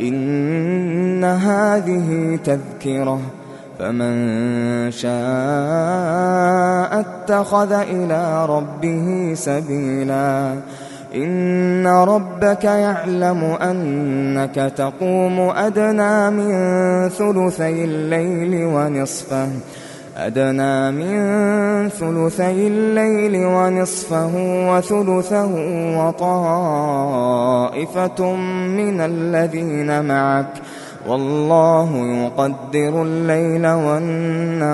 إن هذه تذكرة فمن شاء اتخذ إلى ربه سبيلا. إن ربك يعلم أنك تقوم أدنى من ثلثي الليل ونصفه. أدنى من ثلثي الليل ونصفه وثلثه وطائفة من الذين معك. والله يقدر الليل والنهار.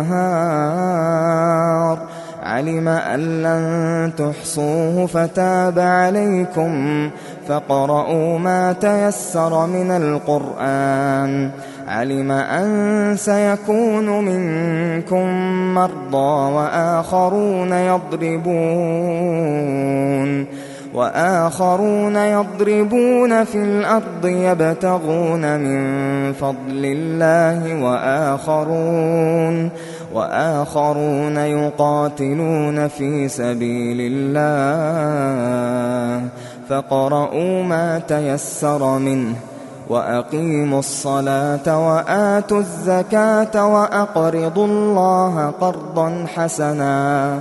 علم أن لن تحصوه فتاب عليكم فاقرؤوا ما تيسر من القرآن. علم أن سيكون منكم مرضى وآخرون يضربون. وآخرون يضربون في الأرض يبتغون من فضل الله وآخرون وآخرون يقاتلون في سبيل الله فقرؤوا ما تيسر منه وأقيموا الصلاة وآتوا الزكاة وأقرضوا الله قرضا حسنا